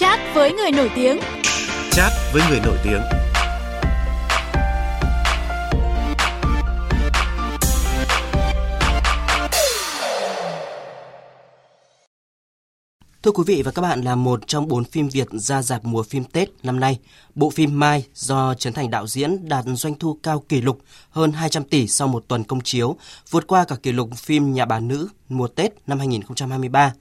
Chat với người nổi tiếng. Chat với người nổi tiếng. Thưa quý vị và các bạn, là một trong bốn phim Việt ra dạp mùa phim Tết năm nay, bộ phim Mai do Trấn Thành đạo diễn đạt doanh thu cao kỷ lục hơn 200 tỷ sau một tuần công chiếu, vượt qua cả kỷ lục phim Nhà bà nữ mùa Tết năm 2023.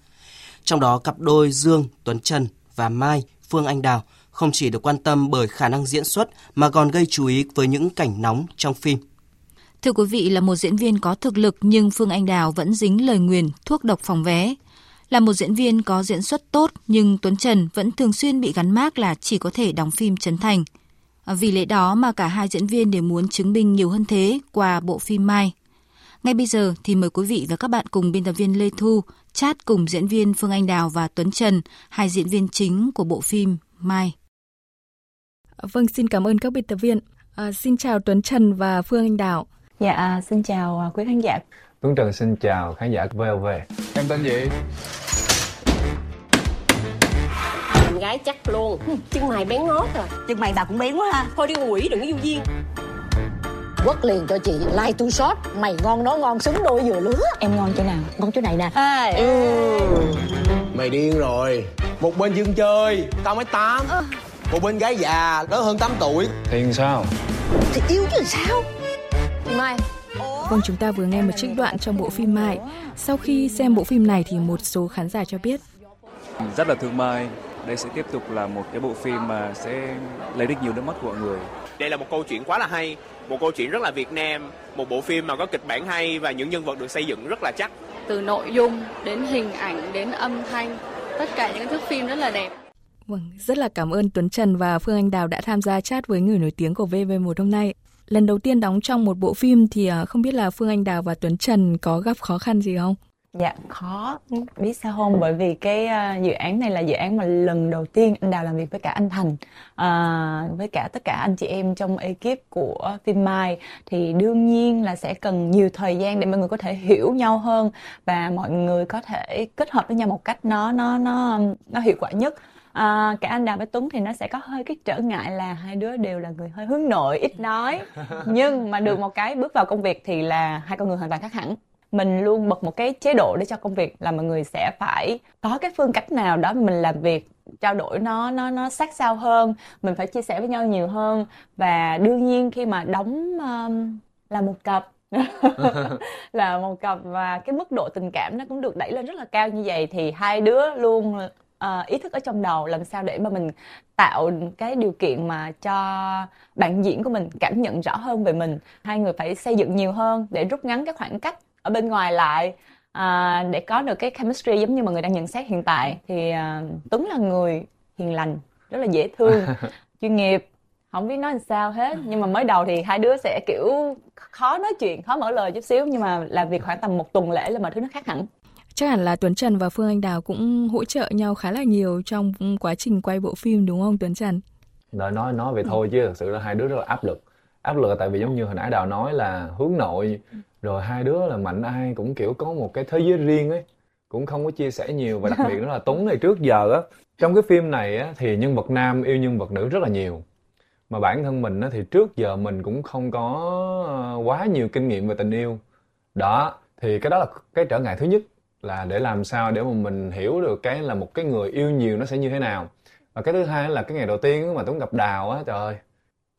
Trong đó, cặp đôi Dương, Tuấn Trần và Mai, Phương Anh Đào không chỉ được quan tâm bởi khả năng diễn xuất mà còn gây chú ý với những cảnh nóng trong phim. Thưa quý vị, là một diễn viên có thực lực nhưng Phương Anh Đào vẫn dính lời nguyền thuốc độc phòng vé. Là một diễn viên có diễn xuất tốt nhưng Tuấn Trần vẫn thường xuyên bị gắn mác là chỉ có thể đóng phim Trấn Thành. À, vì lẽ đó mà cả hai diễn viên đều muốn chứng minh nhiều hơn thế qua bộ phim Mai. Ngay bây giờ thì mời quý vị và các bạn cùng biên tập viên Lê Thu chat cùng diễn viên Phương Anh Đào và Tuấn Trần, hai diễn viên chính của bộ phim Mai. Vâng, xin cảm ơn các biên tập viên. À, xin chào Tuấn Trần và Phương Anh Đào. Dạ, à, xin chào à, quý khán giả. Tuấn Trần xin chào khán giả VOV. Em tên gì? Gái chắc luôn Chân mày bén ngót à Chân mày bà cũng bén quá ha Thôi đi quỷ đừng có vô duyên Quất liền cho chị like to shot Mày ngon nó ngon xứng đôi vừa lứa Em ngon chỗ nào? Ngon chỗ này nè à, ừ. Mày điên rồi Một bên dương chơi Tao mới tám à. Một bên gái già lớn hơn 8 tuổi Thì sao? Thì yêu chứ sao Mai Vâng, chúng ta vừa nghe một trích đoạn trong bộ phim Mai. Sau khi xem bộ phim này thì một số khán giả cho biết. Rất là thương Mai. Đây sẽ tiếp tục là một cái bộ phim mà sẽ lấy được nhiều nước mắt của mọi người. Đây là một câu chuyện quá là hay, một câu chuyện rất là Việt Nam, một bộ phim mà có kịch bản hay và những nhân vật được xây dựng rất là chắc. Từ nội dung đến hình ảnh đến âm thanh, tất cả những thước phim rất là đẹp. Vâng, rất là cảm ơn Tuấn Trần và Phương Anh Đào đã tham gia chat với người nổi tiếng của VV1 hôm nay lần đầu tiên đóng trong một bộ phim thì à, không biết là Phương Anh Đào và Tuấn Trần có gặp khó khăn gì không? Dạ khó. Biết sao không? Bởi vì cái uh, dự án này là dự án mà lần đầu tiên anh Đào làm việc với cả anh Thành. Uh, với cả tất cả anh chị em trong ekip của phim Mai. Thì đương nhiên là sẽ cần nhiều thời gian để mọi người có thể hiểu nhau hơn và mọi người có thể kết hợp với nhau một cách nó nó nó nó hiệu quả nhất. À, cả anh Đào với Tuấn thì nó sẽ có hơi cái trở ngại là hai đứa đều là người hơi hướng nội ít nói. Nhưng mà được một cái bước vào công việc thì là hai con người hoàn toàn khác hẳn mình luôn bật một cái chế độ để cho công việc là mọi người sẽ phải có cái phương cách nào đó mình làm việc trao đổi nó nó nó sát sao hơn mình phải chia sẻ với nhau nhiều hơn. Và đương nhiên khi mà đóng um, là một cặp là một cặp và cái mức độ tình cảm nó cũng được đẩy lên rất là cao như vậy thì hai đứa luôn uh, ý thức ở trong đầu làm sao để mà mình tạo cái điều kiện mà cho bạn diễn của mình cảm nhận rõ hơn về mình. Hai người phải xây dựng nhiều hơn để rút ngắn cái khoảng cách ở bên ngoài lại à, để có được cái chemistry giống như mà người đang nhận xét hiện tại thì à, Tuấn là người hiền lành rất là dễ thương chuyên nghiệp không biết nói làm sao hết. Nhưng mà mới đầu thì hai đứa sẽ kiểu khó nói chuyện khó mở lời chút xíu nhưng mà làm việc khoảng tầm một tuần lễ là mọi thứ nó khác hẳn. Chắc hẳn là Tuấn Trần và Phương Anh Đào cũng hỗ trợ nhau khá là nhiều trong quá trình quay bộ phim đúng không Tuấn Trần? Đợi nói nói vậy thôi chứ thật sự là hai đứa rất là áp lực. Áp lực là tại vì giống như hồi nãy Đào nói là hướng nội rồi hai đứa là mạnh ai cũng kiểu có một cái thế giới riêng ấy cũng không có chia sẻ nhiều và đặc biệt đó là Tuấn này trước giờ á. Trong cái phim này á thì nhân vật nam yêu nhân vật nữ rất là nhiều mà bản thân mình á thì trước giờ mình cũng không có ờ, quá nhiều kinh nghiệm về tình yêu. Đó thì cái đó là cái trở ngại thứ nhất là để làm sao để mà mình hiểu được cái là một cái người yêu nhiều nó sẽ như thế nào. Và cái thứ hai là cái ngày đầu tiên mà tuấn gặp đào á trời ơi.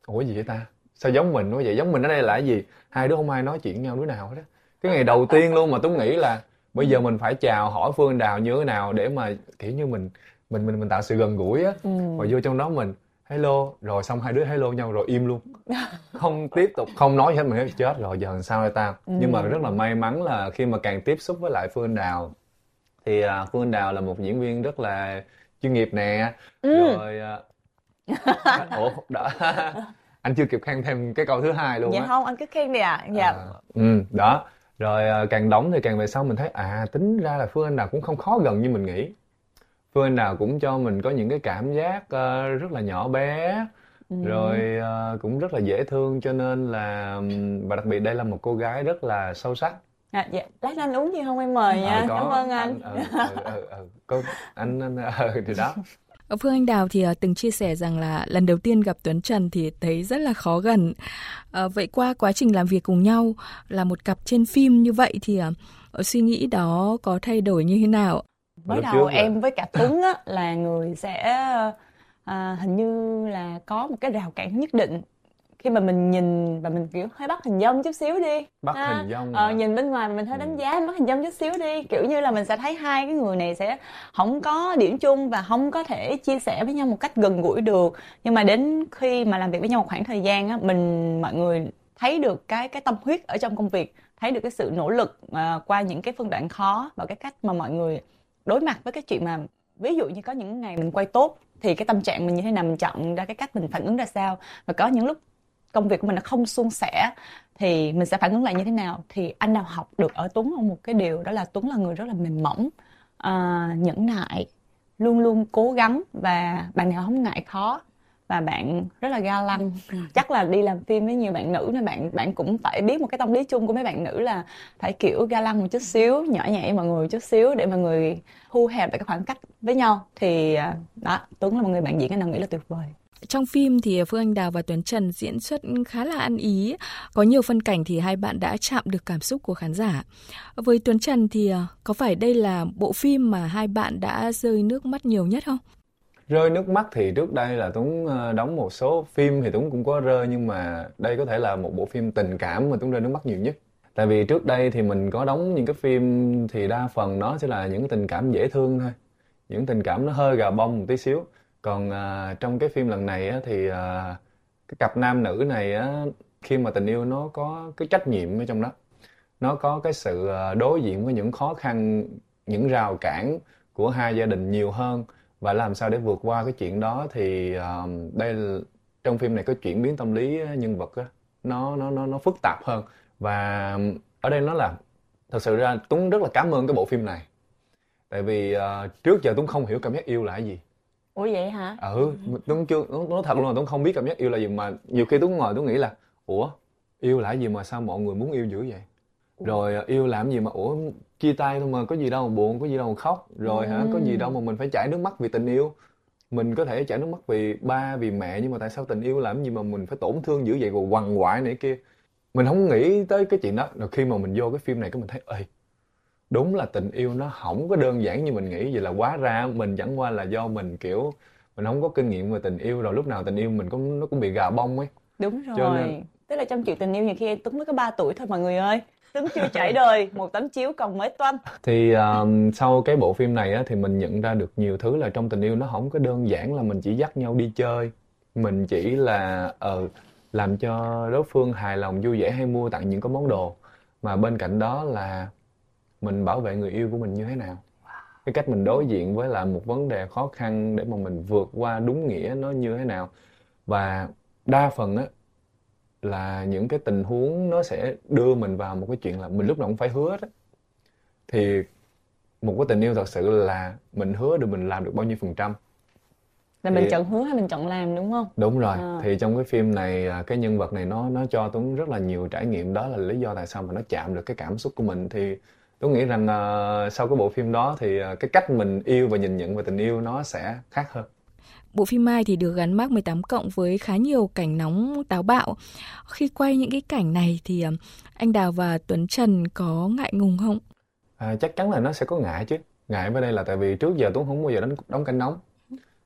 Ủa gì vậy ta sao giống mình quá vậy? Giống mình ở đây là cái gì? Hai đứa không ai nói chuyện nhau đứa nào hết á. Cái ngày đầu tiên luôn mà tuấn nghĩ là bây giờ mình phải chào hỏi phương đào như thế nào để mà kiểu như mình mình mình mình tạo sự gần gũi á. Ừ. và vô trong đó mình hello. Rồi xong hai đứa hello nhau rồi im luôn. Không tiếp tục không nói hết mình chết rồi giờ làm sao đây tao ừ. nhưng mà rất là may mắn là khi mà càng tiếp xúc với lại phương đào thì uh, phương đào là một diễn viên rất là chuyên nghiệp nè. Ừ. rồi uh, ủa đó anh chưa kịp khen thêm cái câu thứ hai luôn dạ á không anh cứ khen đi ạ à. dạ à, ừ đó rồi uh, càng đóng thì càng về sau mình thấy à tính ra là phương anh đào cũng không khó gần như mình nghĩ phương anh nào cũng cho mình có những cái cảm giác uh, rất là nhỏ bé ừ. rồi uh, cũng rất là dễ thương cho nên là và đặc biệt đây là một cô gái rất là sâu sắc À, dạ. lát anh uống gì không em mời nha. À, có, Cảm ơn anh. anh ừ, ừ, ừ, ừ. Có, anh, anh ừ, thì đó. Phương Anh Đào thì từng chia sẻ rằng là lần đầu tiên gặp Tuấn Trần thì thấy rất là khó gần. À, vậy qua quá trình làm việc cùng nhau là một cặp trên phim như vậy thì uh, suy nghĩ đó có thay đổi như thế nào? Mới đầu em với cả Tuấn á, là người sẽ à, hình như là có một cái rào cản nhất định khi mà mình nhìn và mình kiểu hơi bắt hình dong chút xíu đi. Bắt ha. hình dong ờ, nhìn bên ngoài mình hơi đánh ừ. giá bắt hình dong chút xíu đi. Kiểu như là mình sẽ thấy hai cái người này sẽ không có điểm chung và không có thể chia sẻ với nhau một cách gần gũi được. Nhưng mà đến khi mà làm việc với nhau một khoảng thời gian á mình mọi người thấy được cái cái tâm huyết ở trong công việc thấy được cái sự nỗ lực uh, qua những cái phân đoạn khó và cái cách mà mọi người đối mặt với cái chuyện mà ví dụ như có những ngày mình quay tốt thì cái tâm trạng mình như thế nào mình chọn ra cái cách mình phản ứng ra sao. Và có những lúc công việc của mình nó không suôn sẻ thì mình sẽ phản ứng lại như thế nào? Thì anh nào học được ở Tuấn một cái điều đó là Tuấn là người rất là mềm mỏng uh, nhẫn nại luôn luôn cố gắng và bạn nào không ngại khó và bạn rất là ga lăng. Chắc là đi làm phim với nhiều bạn nữ nên bạn bạn cũng phải biết một cái tâm lý chung của mấy bạn nữ là phải kiểu ga lăng một chút xíu nhỏ nhẹ mọi người một chút xíu để mọi người thu hẹp lại cái khoảng cách với nhau. Thì à, đó tuấn là một người bạn diễn anh nào nghĩ là tuyệt vời trong phim thì Phương Anh Đào và Tuấn Trần diễn xuất khá là ăn ý. Có nhiều phân cảnh thì hai bạn đã chạm được cảm xúc của khán giả. Với Tuấn Trần thì à, có phải đây là bộ phim mà hai bạn đã rơi nước mắt nhiều nhất không? rơi nước mắt thì trước đây là tuấn ờ, đóng một số phim thì tuấn cũng có rơi, nhưng mà đây có thể là một bộ phim tình cảm mà tuấn rơi nước mắt nhiều nhất tại vì trước đây thì mình có đóng những cái phim thì đa phần nó sẽ là những tình cảm dễ thương thôi những tình cảm nó hơi gà bông một tí xíu còn à, trong cái phim lần này á, thì à, cái cặp nam nữ này á, khi mà tình yêu nó có cái trách nhiệm ở trong đó nó có cái sự à, đối diện với những khó khăn những rào cản của hai gia đình nhiều hơn. Và làm sao để vượt qua cái chuyện đó thì uh, đây trong phim này có chuyển biến tâm lý nhân vật á nó nó nó nó phức tạp hơn. Và ở đây nó là thật sự ra tuấn rất là cảm ơn cái bộ phim này. Tại vì uh, trước giờ tuấn không hiểu cảm giác yêu là cái gì ủa vậy hả? Ừ tuấn chưa? Nói thật luôn là tuấn không biết cảm giác yêu là gì mà nhiều khi tuấn ngồi tuấn nghĩ là ủa yêu là gì mà sao mọi người muốn yêu dữ vậy? Rồi ờ, yêu làm gì mà ủa chia tay thôi mà có gì đâu mà buồn có gì đâu mà khóc. Rồi hả có gì đâu mà mình phải chảy nước mắt vì tình yêu. Mình có thể chảy nước mắt vì ba vì mẹ nhưng mà tại sao tình yêu làm gì mà mình phải tổn thương dữ vậy rồi quằn quại này kia? Mình không nghĩ tới cái chuyện đó. Rồi khi mà mình vô cái phim này cái mình thấy ơi đúng là tình yêu nó không có đơn giản như mình nghĩ vậy là quá ra mình chẳng qua là do mình kiểu mình không có kinh nghiệm về tình yêu rồi lúc nào tình yêu mình cũng nó cũng bị gà bông ấy đúng rồi Cho nên... tức là trong chuyện tình yêu nhiều khi tuấn mới có 3 tuổi thôi mọi người ơi Tuấn chưa trải đời, một tấm chiếu còn mới toanh. Thì um, sau cái bộ phim này á, thì mình nhận ra được nhiều thứ là trong tình yêu nó không có đơn giản là mình chỉ dắt nhau đi chơi. Mình chỉ là ờ uh, làm cho đối phương hài lòng vui vẻ hay mua tặng những cái món đồ. Mà bên cạnh đó là mình bảo vệ người yêu của mình như thế nào. Cái cách mình đối diện với là một vấn đề khó khăn để mà mình vượt qua đúng nghĩa nó như thế nào. Và đa phần á là những cái tình huống nó sẽ đưa mình vào một cái chuyện là mình lúc nào cũng phải hứa đó. Thì một cái tình yêu thật sự là mình hứa được mình làm được bao nhiêu phần trăm. Là mình chọn hứa hay mình chọn làm đúng không? Đúng rồi. À. thì trong cái phim này à, cái nhân vật này nó nó cho tuấn rất là nhiều trải nghiệm. Đó là lý do tại sao mà nó chạm được cái cảm xúc của mình. Thì tôi nghĩ rằng uh, sau cái bộ phim đó thì uh, cái cách mình yêu và nhìn nhận về tình yêu nó sẽ khác hơn Bộ phim Mai thì được gắn mác 18 cộng với khá nhiều cảnh nóng táo bạo. Khi quay những cái cảnh này thì ờ, anh Đào và Tuấn Trần có ngại ngùng không? À, chắc chắn là nó sẽ có ngại chứ. Ngại với đây là tại vì trước giờ Tuấn không bao giờ đóng, đóng cảnh nóng.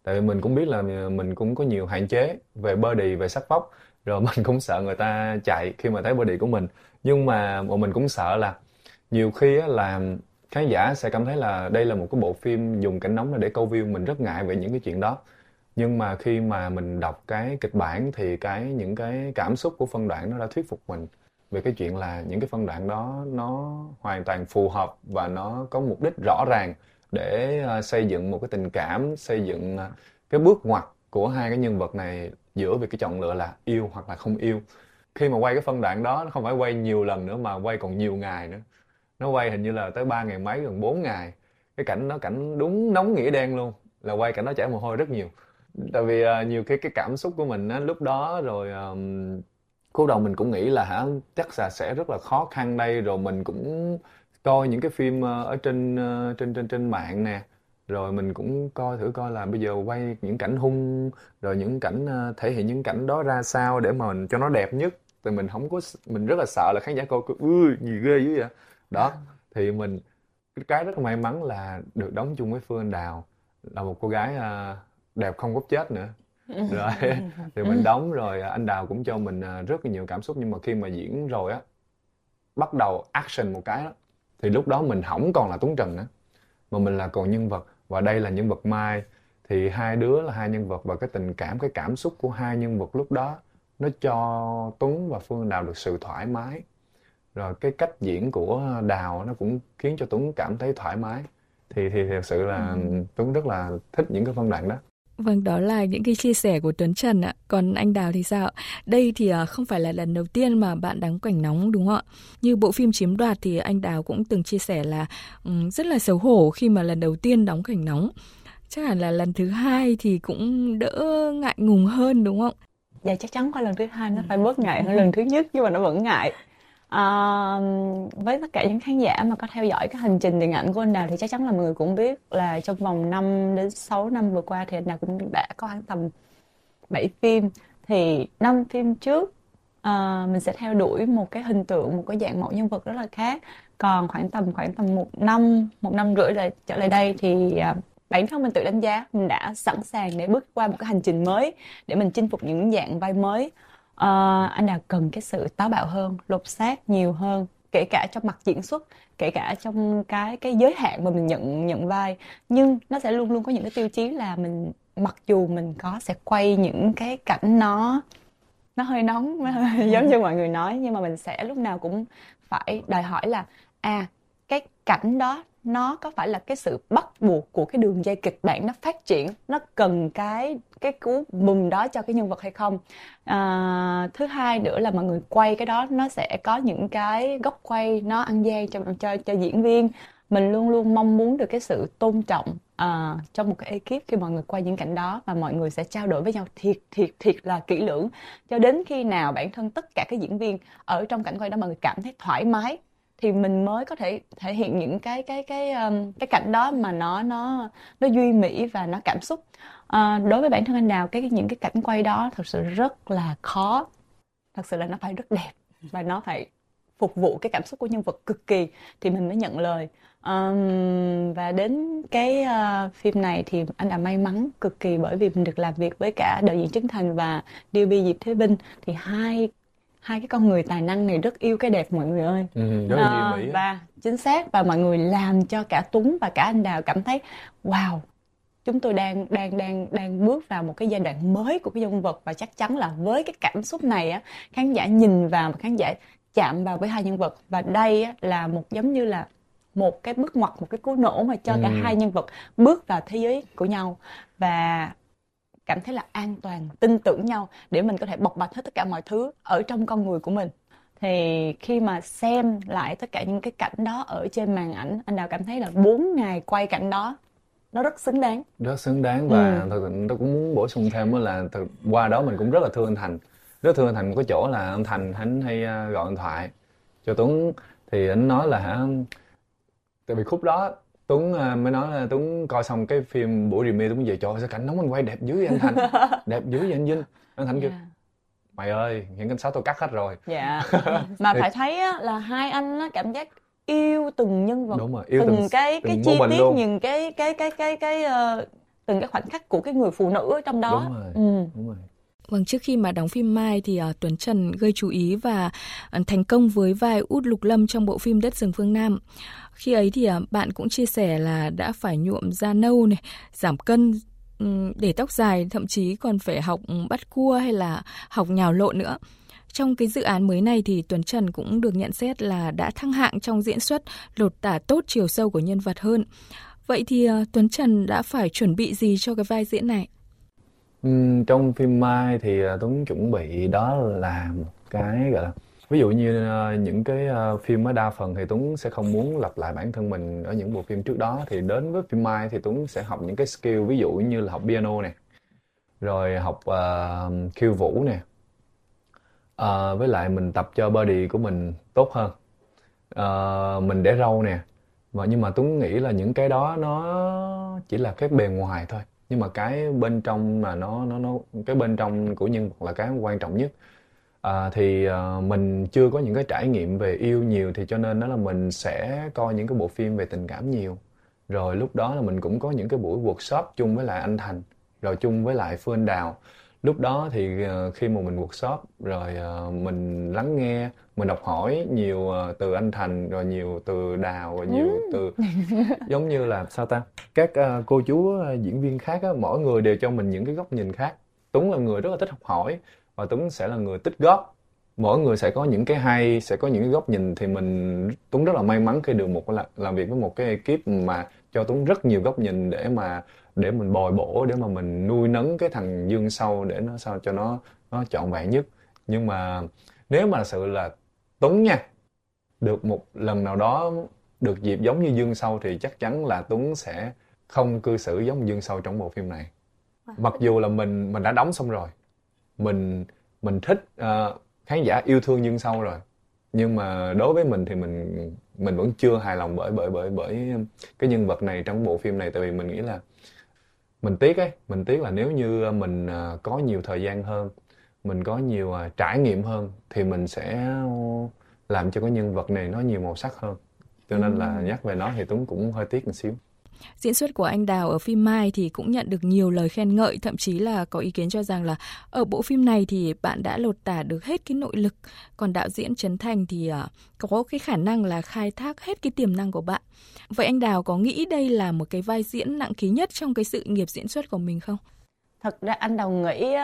Tại vì mình cũng biết là mình cũng có nhiều hạn chế về body, về sắc vóc. Rồi mình cũng sợ người ta chạy khi mà thấy body của mình. Nhưng mà mình cũng sợ là nhiều khi á là khán giả sẽ cảm thấy là đây là một cái bộ phim dùng cảnh nóng để câu view, mình rất ngại về những cái chuyện đó. Nhưng mà khi mà mình đọc cái kịch bản thì cái những cái cảm xúc của phân đoạn nó đã thuyết phục mình về cái chuyện là những cái phân đoạn đó nó hoàn toàn phù hợp và nó có mục đích rõ ràng để ờ, xây dựng một cái tình cảm, xây dựng ờ, cái bước ngoặt của hai cái nhân vật này giữa việc cái chọn lựa là yêu hoặc là không yêu. Khi mà quay cái phân đoạn đó, nó không phải quay nhiều lần nữa mà quay còn nhiều ngày nữa nó quay hình như là tới ba ngày mấy gần 4 ngày. Cái cảnh nó cảnh đúng nóng nghĩa đen luôn là quay cảnh nó chảy mồ hôi rất nhiều. Tại vì uh, nhiều cái cái cảm xúc của mình á lúc đó rồi um, cú đầu mình cũng nghĩ là hả chắc là sẽ rất là khó khăn đây. Rồi mình cũng coi những cái phim uh, ở trên uh, trên trên trên mạng nè. Rồi mình cũng coi thử coi là bây giờ quay những cảnh hung rồi những cảnh uh, thể hiện những cảnh đó ra sao để mà mình cho nó đẹp nhất. Thì mình không có mình rất là sợ là khán giả coi ư gì ghê dữ vậy? Đó thì mình cái rất là may mắn là được đóng chung với Phương Anh Đào là một cô gái ờ, đẹp không gốc chết nữa. Rồi thì mình đóng rồi anh Đào cũng cho mình ờ, rất là nhiều cảm xúc. Nhưng mà khi mà diễn rồi á bắt đầu action một cái đó thì lúc đó mình không còn là Tuấn Trần nữa mà mình là còn nhân vật. Và đây là nhân vật Mai. Thì hai đứa là hai nhân vật và cái tình cảm cái cảm xúc của hai nhân vật lúc đó nó cho Tuấn và Phương Đào được sự thoải mái rồi cái cách diễn của Đào nó cũng khiến cho Tuấn cảm thấy thoải mái thì thì thật sự là ừ. Tuấn rất là thích những cái phân đoạn đó Vâng, đó là những cái chia sẻ của Tuấn Trần ạ. Còn anh Đào thì sao? Đây thì à, không phải là lần đầu tiên mà bạn đóng cảnh nóng đúng không ạ? Như bộ phim Chiếm đoạt thì anh Đào cũng từng chia sẻ là um, rất là xấu hổ khi mà lần đầu tiên đóng cảnh nóng. Chắc hẳn là lần thứ hai thì cũng đỡ ngại ngùng hơn đúng không? Dạ chắc chắn qua lần thứ hai nó phải bớt ngại hơn lần thứ nhất nhưng mà nó vẫn ngại À, với tất cả những khán giả mà có theo dõi cái hành trình điện ảnh của anh Đào thì chắc chắn là mọi người cũng biết là trong vòng 5 đến 6 năm vừa qua thì anh Đào cũng đã có khoảng tầm 7 phim. Thì năm phim trước à, mình sẽ theo đuổi một cái hình tượng một cái dạng mẫu nhân vật rất là khác. Còn khoảng tầm khoảng tầm một năm một năm rưỡi lại trở lại đây thì à, bản thân mình tự đánh giá mình đã sẵn sàng để bước qua một cái hành trình mới để mình chinh phục những dạng vai mới uh, anh nào cần cái sự táo bạo hơn lột xác nhiều hơn kể cả trong mặt diễn xuất kể cả trong cái cái giới hạn mà mình nhận nhận vai nhưng nó sẽ luôn luôn có những cái tiêu chí là mình mặc dù mình có sẽ quay những cái cảnh nó nó hơi nóng giống như mọi người nói nhưng mà mình sẽ lúc nào cũng phải đòi hỏi là à cái cảnh đó nó có phải là cái sự bắt buộc của cái đường dây kịch bản nó phát triển nó cần cái cái cú bùm đó cho cái nhân vật hay không? À, thứ hai nữa là mọi người quay cái đó nó sẽ có những cái góc quay nó ăn gian cho cho cho diễn viên. Mình luôn luôn mong muốn được cái sự tôn trọng à, trong một cái ekip khi mọi người quay những cảnh đó và mọi người sẽ trao đổi với nhau thiệt thiệt thiệt là kỹ lưỡng. Cho đến khi nào bản thân tất cả các diễn viên ở trong cảnh quay đó mọi người cảm thấy thoải mái thì mình mới có thể thể hiện những cái cái cái um, cái cảnh đó mà nó nó nó duy mỹ và nó cảm xúc. À, đối với bản thân anh đào cái những cái cảnh quay đó thật sự rất là khó. Thật sự là nó phải rất đẹp và nó phải phục vụ cái cảm xúc của nhân vật cực kỳ thì mình mới nhận lời. Um, và đến cái uh, phim này thì anh đã may mắn cực kỳ bởi vì mình được làm việc với cả đạo diễn Trấn Thành và DB Diệp Thế Vinh. Thì hai hai cái con người tài năng này rất yêu cái đẹp mọi người ơi. Ừ, rất là à, và chính xác và mọi người làm cho cả Tuấn và cả anh Đào cảm thấy wow chúng tôi đang đang đang đang bước vào một cái giai đoạn mới của cái nhân vật. Và chắc chắn là với cái cảm xúc này á khán giả nhìn vào và khán giả chạm vào với hai nhân vật. Và đây á, là một giống như là một cái bước ngoặt một cái cú nổ mà cho ừ. cả hai nhân vật bước vào thế giới của nhau. Và cảm thấy là an toàn tin tưởng nhau để mình có thể bộc bạch hết tất cả mọi thứ ở trong con người của mình. Thì khi mà xem lại tất cả những cái cảnh đó ở trên màn ảnh anh đào cảm thấy là 4 ngày quay cảnh đó nó rất xứng đáng. Rất xứng đáng và ừ. thật tôi cũng muốn bổ sung thêm là thật, qua đó mình cũng rất là thương anh thành. Rất thương anh thành một cái chỗ là anh thành hắn hay à, gọi điện thoại cho tuấn. Thì anh nói là hả tại vì khúc đó Tuấn à, mới nói là Tuấn coi xong cái phim buổi review Tuấn về trời sao cảnh nóng anh quay đẹp dữ vậy anh Thành đẹp dữ vậy anh Vinh anh Thành yeah. kêu dạ. mày ơi những cảnh sáu tôi cắt hết rồi dạ mà phải thấy á, là hai anh á, cảm giác yêu từng nhân vật Đúng rồi, yêu từng, từng cái từng cái chi tiết luôn. những cái cái cái cái cái uh, từng cái khoảnh khắc của cái người phụ nữ ở trong đó đúng rồi ừ. đúng rồi Vâng, trước khi mà đóng phim Mai thì uh, Tuấn Trần gây chú ý và uh, thành công với vai út Lục Lâm trong bộ phim Đất rừng phương Nam. Khi ấy thì uh, bạn cũng chia sẻ là đã phải nhuộm da nâu này, giảm cân um, để tóc dài, thậm chí còn phải học bắt cua hay là học nhào lộn nữa. Trong cái dự án mới này thì Tuấn Trần cũng được nhận xét là đã thăng hạng trong diễn xuất, lột tả tốt chiều sâu của nhân vật hơn. Vậy thì uh, Tuấn Trần đã phải chuẩn bị gì cho cái vai diễn này? Trong phim Mai thì à, Tuấn chuẩn bị đó là một cái gọi là ví dụ như à, những cái à, phim ở đa phần thì Tuấn sẽ không muốn lặp lại bản thân mình ở những bộ phim trước đó. Thì đến với phim Mai thì Tuấn sẽ học những cái skill ví dụ như là học piano này rồi học uh, khiêu vũ nè uh, với lại mình tập cho body của mình tốt hơn uh, mình để râu nè. Và nhưng mà Tuấn nghĩ là những cái đó nó chỉ là cái bề ngoài thôi nhưng mà cái bên trong mà nó nó nó cái bên trong của nhân vật là cái quan trọng nhất. À, thì à, mình chưa có những cái trải nghiệm về yêu nhiều thì cho nên đó là mình sẽ coi những cái bộ phim về tình cảm nhiều. Rồi lúc đó là mình cũng có những cái buổi workshop chung với lại anh Thành rồi chung với lại Phương Đào. Lúc đó thì à, khi mà mình workshop rồi à, mình lắng nghe mình học hỏi nhiều ờ, từ anh thành rồi nhiều từ đào rồi nhiều từ giống như là sao ta? Các cô chú diễn viên khác á, mỗi người đều cho mình những cái góc nhìn khác. Tuấn là người rất là thích học hỏi và tuấn sẽ là người tích góp. Mỗi người sẽ có những cái hay sẽ có những cái góc nhìn thì mình tuấn rất là may mắn khi được một làm việc với một cái ekip mà cho tuấn rất nhiều góc nhìn để mà để mình bồi bổ để mà mình nuôi nấng cái thằng dương sâu để nó sao cho nó nó trọn vẹn nhất. Nhưng mà nếu mà sự là tuấn nha. Được một lần nào đó được dịp giống như dương sâu thì chắc chắn là tuấn sẽ không cư xử giống dương sâu trong bộ phim này. Mặc dù là mình mình đã đóng xong rồi. Mình mình thích uh, khán giả yêu thương dương sâu rồi. Nhưng mà đối với mình thì mình mình vẫn chưa hài lòng bởi bởi bởi bởi cái nhân vật này trong bộ phim này. Tại vì mình nghĩ là mình tiếc ấy mình tiếc là nếu như mình à, có nhiều thời gian hơn mình có nhiều à, trải nghiệm hơn thì mình sẽ làm cho cái nhân vật này nó nhiều màu sắc hơn cho nên là nhắc về nó thì tuấn cũng hơi tiếc một xíu Diễn xuất của anh Đào ở phim Mai thì cũng nhận được nhiều lời khen ngợi, thậm chí là có ý kiến cho rằng là ở bộ phim này thì bạn đã lột tả được hết cái nội lực, còn đạo diễn Trấn Thành thì uh, có cái khả năng là khai thác hết cái tiềm năng của bạn. Vậy anh Đào có nghĩ đây là một cái vai diễn nặng ký nhất trong cái sự nghiệp diễn xuất của mình không? Thật ra anh Đào nghĩ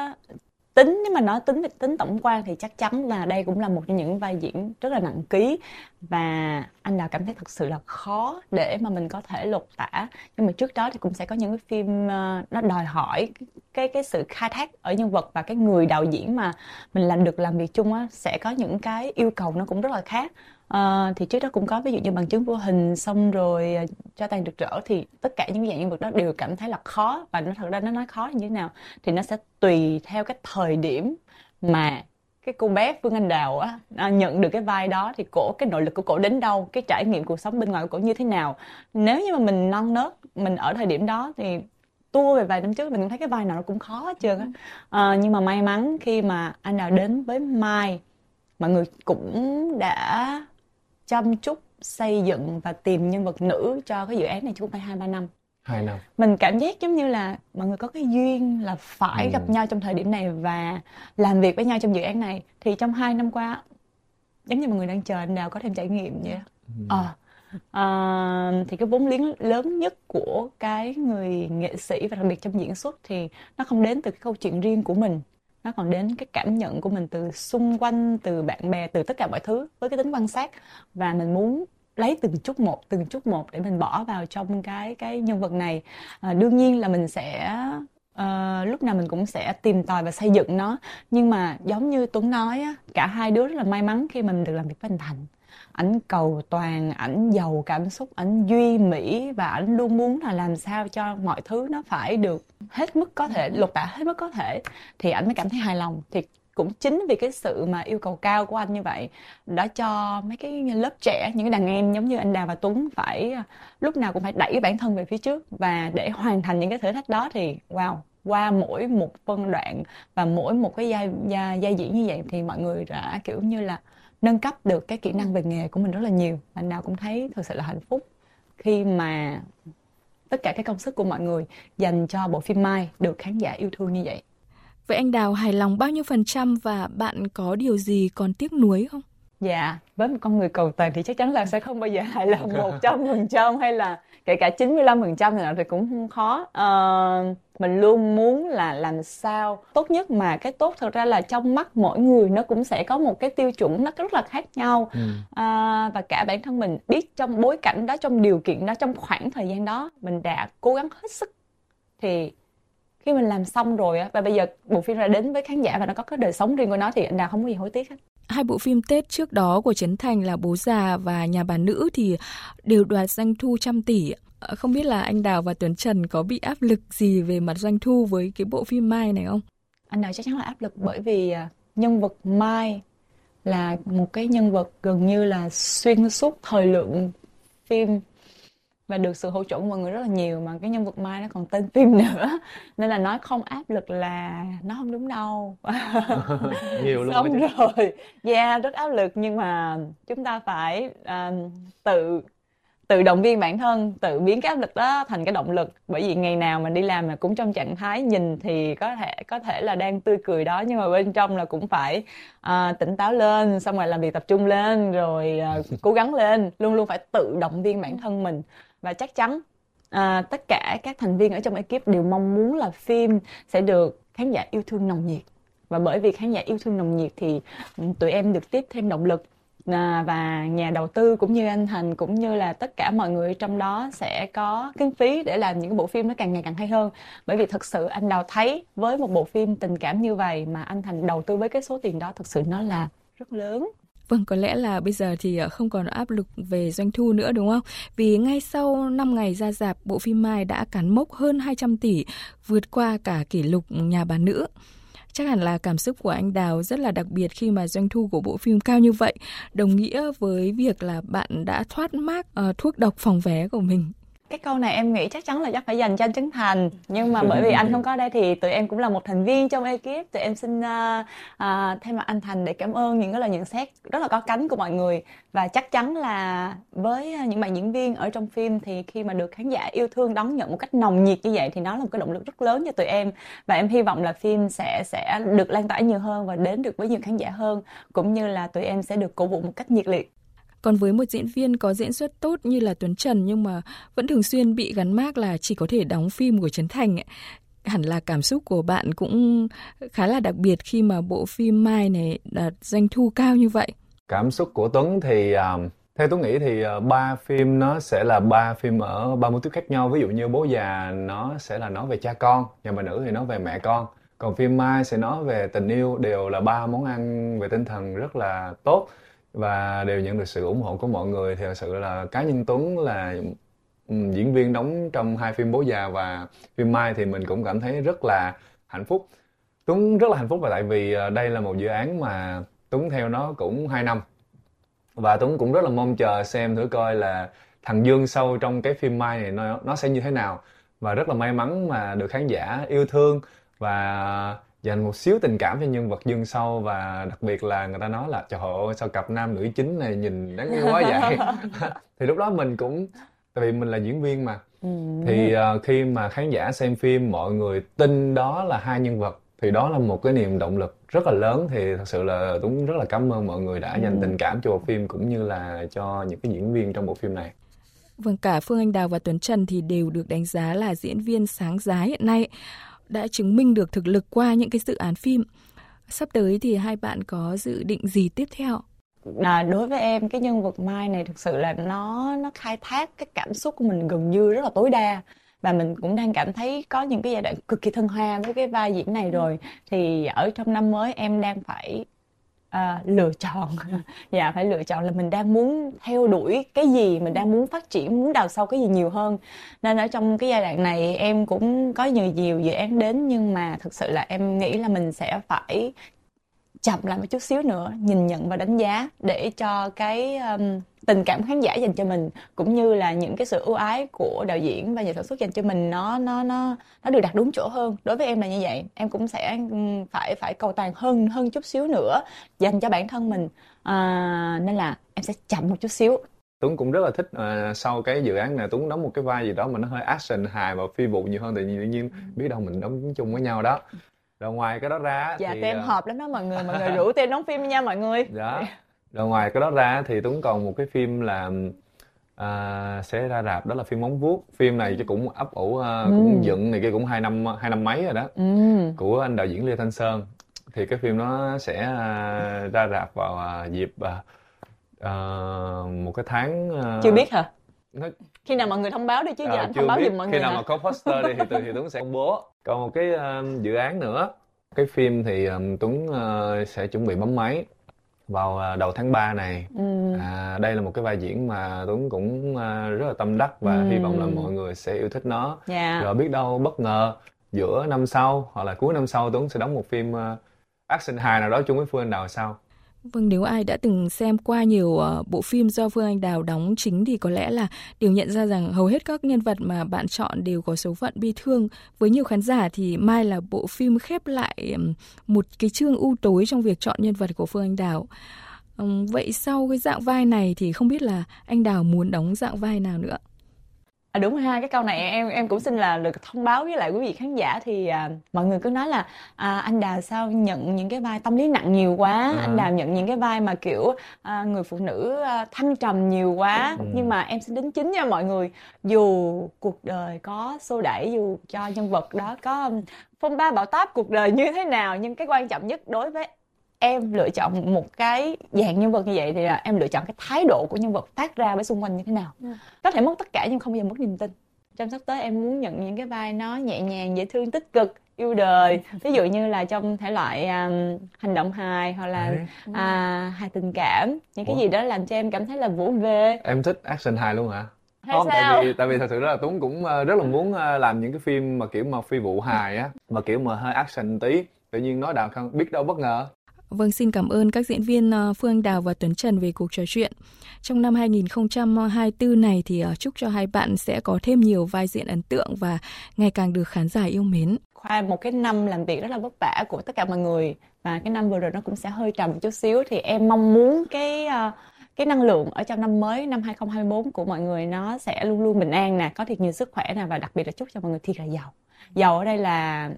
tính, nếu mà nói tính tính tổng quan thì chắc chắn là đây cũng là một trong những vai diễn rất là nặng ký và anh đào cảm thấy thật sự là khó để mà mình có thể lột tả. Nhưng mà trước đó thì cũng sẽ có những cái phim uh, nó đòi hỏi cái cái sự khai thác ở nhân vật và cái người đạo diễn mà mình làm được làm việc chung á sẽ có những cái yêu cầu nó cũng rất là khác. À, thì trước đó cũng có ví dụ như bằng chứng vô hình xong rồi uh, cho tàn được rỡ thì tất cả những dạng nhân vật đó đều cảm thấy là khó. Và nó thật ra nó nói khó như thế nào thì nó sẽ tùy theo cái thời điểm mà cái cô bé Phương Anh Đào á à, nhận được cái vai đó thì cổ cái nội lực của cổ đến đâu cái trải nghiệm cuộc sống bên ngoài của cổ như thế nào. Nếu như mà mình non nớt mình ở thời điểm đó thì tua về vài năm trước mình thấy cái vai nào nó cũng khó hết trơn á. À, nhưng mà may mắn khi mà anh Đào đến với Mai mọi người cũng đã chăm chút xây dựng và tìm nhân vật nữ cho cái dự án này chúng phải hai ba năm hai năm mình cảm giác giống như là mọi người có cái duyên là phải ừ. gặp nhau trong thời điểm này và làm việc với nhau trong dự án này. Thì trong hai năm qua giống như mọi người đang chờ anh nào có thêm trải nghiệm vậy ừ. à, à, thì cái vốn liếng lớn nhất của cái người nghệ sĩ và đặc biệt trong diễn xuất thì nó không đến từ cái câu chuyện riêng của mình. Nó còn đến cái cảm nhận của mình từ xung quanh từ bạn bè từ tất cả mọi thứ với cái tính quan sát. Và mình muốn lấy từng chút một từng chút một để mình bỏ vào trong cái cái nhân vật này. À, đương nhiên là mình sẽ uh, lúc nào mình cũng sẽ tìm tòi và xây dựng nó. Nhưng mà giống như tuấn nói á, cả hai đứa rất là may mắn khi mình được làm việc với anh thành. Ảnh cầu toàn ảnh giàu cảm xúc ảnh duy mỹ và ảnh luôn muốn là làm sao cho mọi thứ nó phải được hết mức có thể lột tả hết mức có thể thì ảnh mới cảm thấy hài lòng. Thì cũng chính vì cái sự mà yêu cầu cao của anh như vậy đã cho mấy cái lớp trẻ những cái đàn em giống như anh Đào và Tuấn phải à, lúc nào cũng phải đẩy bản thân về phía trước và để hoàn thành những cái thử thách đó thì wow qua mỗi một phân đoạn và mỗi một cái giai, giai, giai diễn như vậy thì mọi người đã kiểu như là nâng cấp được cái kỹ năng về nghề của mình rất là nhiều anh nào cũng thấy thực sự là hạnh phúc khi mà tất cả cái công sức của mọi người dành cho bộ phim Mai được khán giả yêu thương như vậy. Vậy anh Đào hài lòng bao nhiêu phần trăm và bạn có điều gì còn tiếc nuối không? Dạ, với một con người cầu toàn thì chắc chắn là sẽ không bao giờ hài lòng một trăm phần trăm hay là kể cả 95% thì nào thì cũng không khó. Uh, mình luôn muốn là làm sao tốt nhất mà cái tốt thật ra là trong mắt mỗi người nó cũng sẽ có một cái tiêu chuẩn nó rất là khác nhau ừ. à, và cả bản thân mình biết trong bối cảnh đó trong điều kiện đó trong khoảng thời gian đó mình đã cố gắng hết sức thì khi mình làm xong rồi á và bây giờ bộ phim đã đến với khán giả và nó có cái đời sống riêng của nó thì anh đào không có gì hối tiếc hết hai bộ phim Tết trước đó của Trấn Thành là Bố già và Nhà bà nữ thì đều đoạt doanh thu trăm tỷ. Ờ, không biết là anh Đào và Tuấn Trần có bị áp lực gì về mặt doanh thu với cái bộ phim Mai này không? Anh Đào chắc chắn là áp lực bởi vì à, nhân vật Mai là một cái nhân vật gần như là xuyên suốt thời lượng phim và được sự hỗ trợ của mọi người rất là nhiều mà cái nhân vật Mai nó còn tên phim nữa. Nên là nói không áp lực là nó không đúng đâu. Nhiều luôn xong rồi yeah rất áp lực nhưng mà chúng ta phải uh, tự tự động viên bản thân tự biến cái áp lực đó thành cái động lực. Bởi vì ngày nào mà đi làm mà cũng trong trạng thái nhìn thì có thể có thể là đang tươi cười đó nhưng mà bên trong là cũng phải uh, tỉnh táo lên xong rồi làm việc tập trung lên rồi uh, cố gắng lên. Luôn luôn phải tự động viên bản thân mình và chắc chắn à, tất cả các thành viên ở trong ekip đều mong muốn là phim sẽ được khán giả yêu thương nồng nhiệt. Và bởi vì khán giả yêu thương nồng nhiệt thì tụi em được tiếp thêm động lực à, và nhà đầu tư cũng như anh Thành cũng như là tất cả mọi người trong đó sẽ có kinh phí để làm những bộ phim nó càng ngày càng hay hơn. Bởi vì thực sự anh Đào thấy với một bộ phim tình cảm như vậy mà anh Thành đầu tư với cái số tiền đó thực sự nó là rất lớn. Vâng, có lẽ là bây giờ thì ờ, không còn áp lực về doanh thu nữa đúng không? Vì ngay sau 5 ngày ra dạp, bộ phim Mai đã cán mốc hơn 200 tỷ, vượt qua cả kỷ lục nhà bà nữ. Chắc hẳn là cảm xúc của anh Đào rất là đặc biệt khi mà doanh thu của bộ phim cao như vậy, đồng nghĩa với việc là bạn đã thoát mác uh, thuốc độc phòng vé của mình cái câu này em nghĩ chắc chắn là chắc phải dành cho anh Trấn Thành. Nhưng mà bởi vì anh không có đây thì tụi em cũng là một thành viên trong ekip. Tụi em xin uh, uh, thay mặt anh Thành để cảm ơn những cái lời nhận xét rất là có cánh của mọi người. Và chắc chắn là với những bạn diễn viên ở trong phim thì khi mà được khán giả yêu thương đón nhận một cách nồng nhiệt như vậy thì nó là một cái động lực rất lớn cho tụi em. Và em hy vọng là phim sẽ sẽ được lan tỏa nhiều hơn và đến được với nhiều khán giả hơn cũng như là tụi em sẽ được cổ vũ một cách nhiệt liệt còn với một diễn viên có diễn xuất tốt như là Tuấn Trần nhưng mà vẫn thường xuyên bị gắn mác là chỉ có thể đóng phim của Trấn Thành ấy, hẳn là cảm xúc của bạn cũng khá là đặc biệt khi mà bộ phim Mai này đạt doanh thu cao như vậy. Cảm xúc của Tuấn thì um, theo tôi nghĩ thì à, ba phim nó sẽ là ba phim ở ba mô típ khác nhau. Ví dụ như Bố già nó sẽ là nói về cha con, nhà bà nữ thì nói về mẹ con. Còn phim Mai sẽ nói về tình yêu đều là ba món ăn về tinh thần rất là tốt và đều nhận được sự ủng hộ của mọi người. Thì thật sự là cá nhân Tuấn là ừ, diễn viên đóng trong hai phim Bố già và phim Mai thì mình cũng cảm thấy rất là hạnh phúc. Tuấn rất là hạnh phúc và tại vì ờ, đây là một dự án mà Tuấn theo nó cũng 2 năm. Và Tuấn cũng rất là mong chờ xem thử coi là thằng Dương sâu trong cái phim Mai này nó nó sẽ như thế nào. Và rất là may mắn mà được khán giả yêu thương. Và dành một xíu tình cảm cho nhân vật dương sâu và đặc biệt là người ta nói là trời ơi sao cặp nam nữ chính này nhìn đáng yêu quá vậy thì lúc đó mình cũng tại vì mình là diễn viên mà ừ. thì uh, khi mà khán giả xem phim mọi người tin đó là hai nhân vật thì đó là một cái niềm động lực rất là lớn thì thật sự là Tuấn rất là cảm ơn mọi người đã dành ừ. tình cảm cho bộ phim cũng như là cho những cái diễn viên trong bộ phim này. Vâng, cả Phương Anh Đào và Tuấn Trần thì đều được đánh giá là diễn viên sáng giá hiện nay đã chứng minh được thực lực qua những cái dự án phim. Sắp tới thì hai bạn có dự định gì tiếp theo? À, đối với em cái nhân vật Mai này thực sự là nó nó khai thác cái cảm xúc của mình gần như rất là tối đa và mình cũng đang cảm thấy có những cái giai đoạn cực kỳ thân hoa với cái vai diễn này rồi thì ở trong năm mới em đang phải à, lựa chọn. Dạ phải lựa chọn là mình đang muốn theo đuổi cái gì mình đang muốn phát triển muốn đào sâu cái gì nhiều hơn. Nên ở trong cái giai đoạn này em cũng có nhiều nhiều dự án đến nhưng mà thực sự là em nghĩ là mình sẽ phải chậm lại một chút xíu nữa nhìn nhận và đánh giá để cho cái um, tình cảm khán giả dành cho mình cũng như là những cái sự ưu ái của đạo diễn và nhà sản xuất dành cho mình nó nó nó nó được đặt đúng chỗ hơn. Đối với em là như vậy em cũng sẽ phải phải cầu toàn hơn hơn chút xíu nữa dành cho bản thân mình. À, nên là em sẽ chậm một chút xíu. Tuấn cũng rất là thích uh, sau cái dự án này Tuấn đóng một cái vai gì đó mà nó hơi action hài và phi vụ nhiều hơn nhiên tự nhiên biết đâu mình đóng chung với nhau đó rồi ngoài cái đó ra dạ thì tụi em hợp lắm đó mọi người mọi người rủ tụi em đóng phim nha mọi người. Dạ. Rồi ngoài cái đó ra thì tuấn còn một cái phim là à, sẽ ra rạp đó là phim móng vuốt. Phim này chứ cũng ấp ủ uh, ừ. cũng dựng này kia cũng hai năm hai năm mấy rồi đó. Ừ. của anh đạo diễn lê thanh sơn. Thì cái phim nó sẽ uh, ra rạp vào uh, dịp uh, một cái tháng uh, chưa biết hả nó... khi nào mọi người thông báo đi chứ giờ à, anh thông báo giùm mọi khi người nào hả? mà có poster đi thì tôi thì tuấn sẽ công bố còn một cái uh, dự án nữa cái phim thì um, tuấn uh, sẽ chuẩn bị bấm máy vào à, đầu tháng 3 này ừ. à, đây là một cái vai diễn mà tuấn cũng à, rất là tâm đắc và ừ. hy vọng là mọi người sẽ yêu thích nó yeah. Dạ. rồi biết đâu bất ngờ giữa năm sau hoặc là cuối năm sau tuấn sẽ đóng một phim action hài nào đó chung với phương anh đào sau Vâng, nếu ai đã từng xem qua nhiều uh, bộ phim do Phương Anh Đào đóng chính thì có lẽ là đều nhận ra rằng hầu hết các nhân vật mà bạn chọn đều có số phận bi thương. Với nhiều khán giả thì Mai là bộ phim khép lại um, một cái chương u tối trong việc chọn nhân vật của Phương Anh Đào. Um, vậy sau cái dạng vai này thì không biết là anh Đào muốn đóng dạng vai nào nữa? À, đúng ha cái câu này em em cũng xin là được thông báo với lại quý vị khán giả thì à, mọi người cứ nói là à, anh Đào sao nhận những cái vai tâm lý nặng nhiều quá à. anh Đào nhận những cái vai mà kiểu à, người phụ nữ à, thăng trầm nhiều quá ừ. nhưng mà em xin đính chính nha mọi người dù cuộc đời có xô đẩy dù cho nhân vật đó có phong ba bão táp cuộc đời như thế nào nhưng cái quan trọng nhất đối với em lựa chọn một cái dạng nhân vật như vậy thì là em lựa chọn cái thái độ của nhân vật phát ra với xung quanh như thế nào. Ừ. có thể mất tất cả nhưng không bao giờ mất niềm tin. Trong sắp tới em muốn nhận những cái vai nó nhẹ nhàng dễ thương tích cực yêu đời. Ví dụ như là trong thể loại um, hành động hài hoặc là à, hài tình cảm. Những cái Ủa? gì đó làm cho em cảm thấy là vũ về. Em thích action hài luôn hả? Hay không sao? tại vì tại vì thật sự là tuấn cũng ờ, rất là muốn ờ, làm những cái phim mà kiểu mà phi vụ hài á mà kiểu mà hơi action tí. Tự nhiên nói đào không biết đâu bất ngờ Vâng, xin cảm ơn các diễn viên ờ, Phương Anh Đào và Tuấn Trần về cuộc trò chuyện. Trong năm 2024 này thì ờ, chúc cho hai bạn sẽ có thêm nhiều vai diễn ấn tượng và ngày càng được khán giả yêu mến. Qua một cái năm làm việc rất là vất vả của tất cả mọi người và cái năm vừa rồi nó cũng sẽ hơi trầm một chút xíu thì em mong muốn cái ờ, cái năng lượng ở trong năm mới năm 2024 của mọi người nó sẽ luôn luôn bình an nè, có thật nhiều sức khỏe nè và đặc biệt là chúc cho mọi người thiệt là giàu. Giàu ở đây là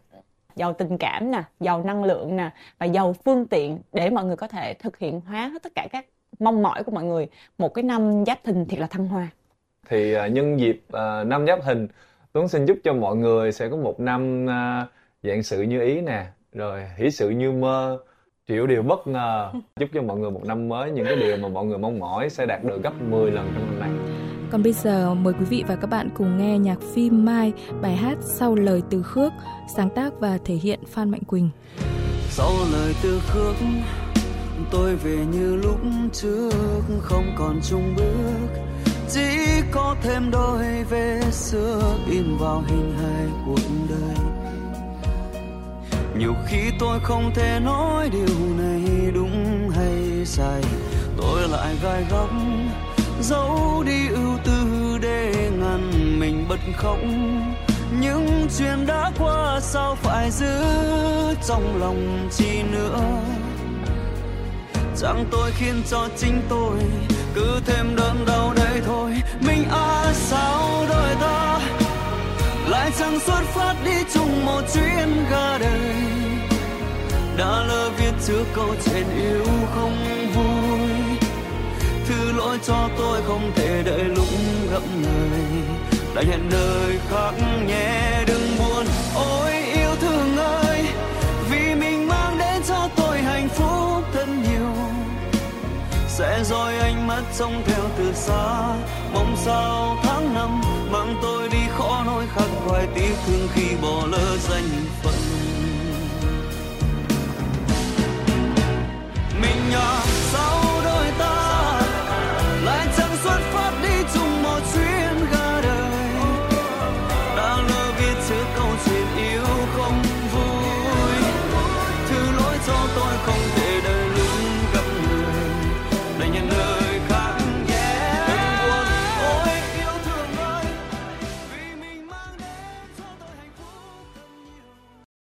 giàu tình cảm nè giàu năng lượng nè và giàu phương tiện để mọi người có thể thực hiện hóa hết tất cả các mong mỏi của mọi người. Một cái năm giáp thìn thiệt là thăng hoa. Thì uh, nhân dịp uh, năm giáp thìn tuấn xin chúc cho mọi người sẽ có một năm uh, dạng sự như ý nè rồi hỷ sự như mơ triệu điều bất ngờ. Chúc cho mọi người một năm mới những cái điều mà mọi người mong mỏi sẽ đạt được gấp 10 lần trong năm này còn bây giờ mời quý vị và các bạn cùng nghe nhạc phim Mai, bài hát Sau lời từ khước, sáng tác và thể hiện Phan Mạnh Quỳnh. Sau lời từ khước, tôi về như lúc trước không còn chung bước. Chỉ có thêm đôi vết xưa in vào hình hài cuộc đời nhiều khi tôi không thể nói điều này đúng hay sai. Tôi lại gai góc, giấu đi ưu tư để ngăn mình bật khóc. Những chuyện đã qua sao phải giữ trong lòng chi nữa? Chẳng tôi khiến cho chính tôi cứ thêm đớn đau đây thôi. Mình à sao đôi ta? Lại chẳng xuất phát đi chung một chuyến ga đời đã lỡ viết trước câu chuyện yêu không vui. Thứ lỗi cho tôi không thể đợi lúc gặp người. Đã hẹn đời khác nhé đừng buồn, ôi yêu thương ơi. Vì mình mang đến cho tôi hạnh phúc thật nhiều. Sẽ rồi ánh mắt trông theo từ xa, mong sao tháng năm mang tôi đi khó nỗi khắc khoải tiếc thương khi bỏ lỡ danh phận. Mình à sao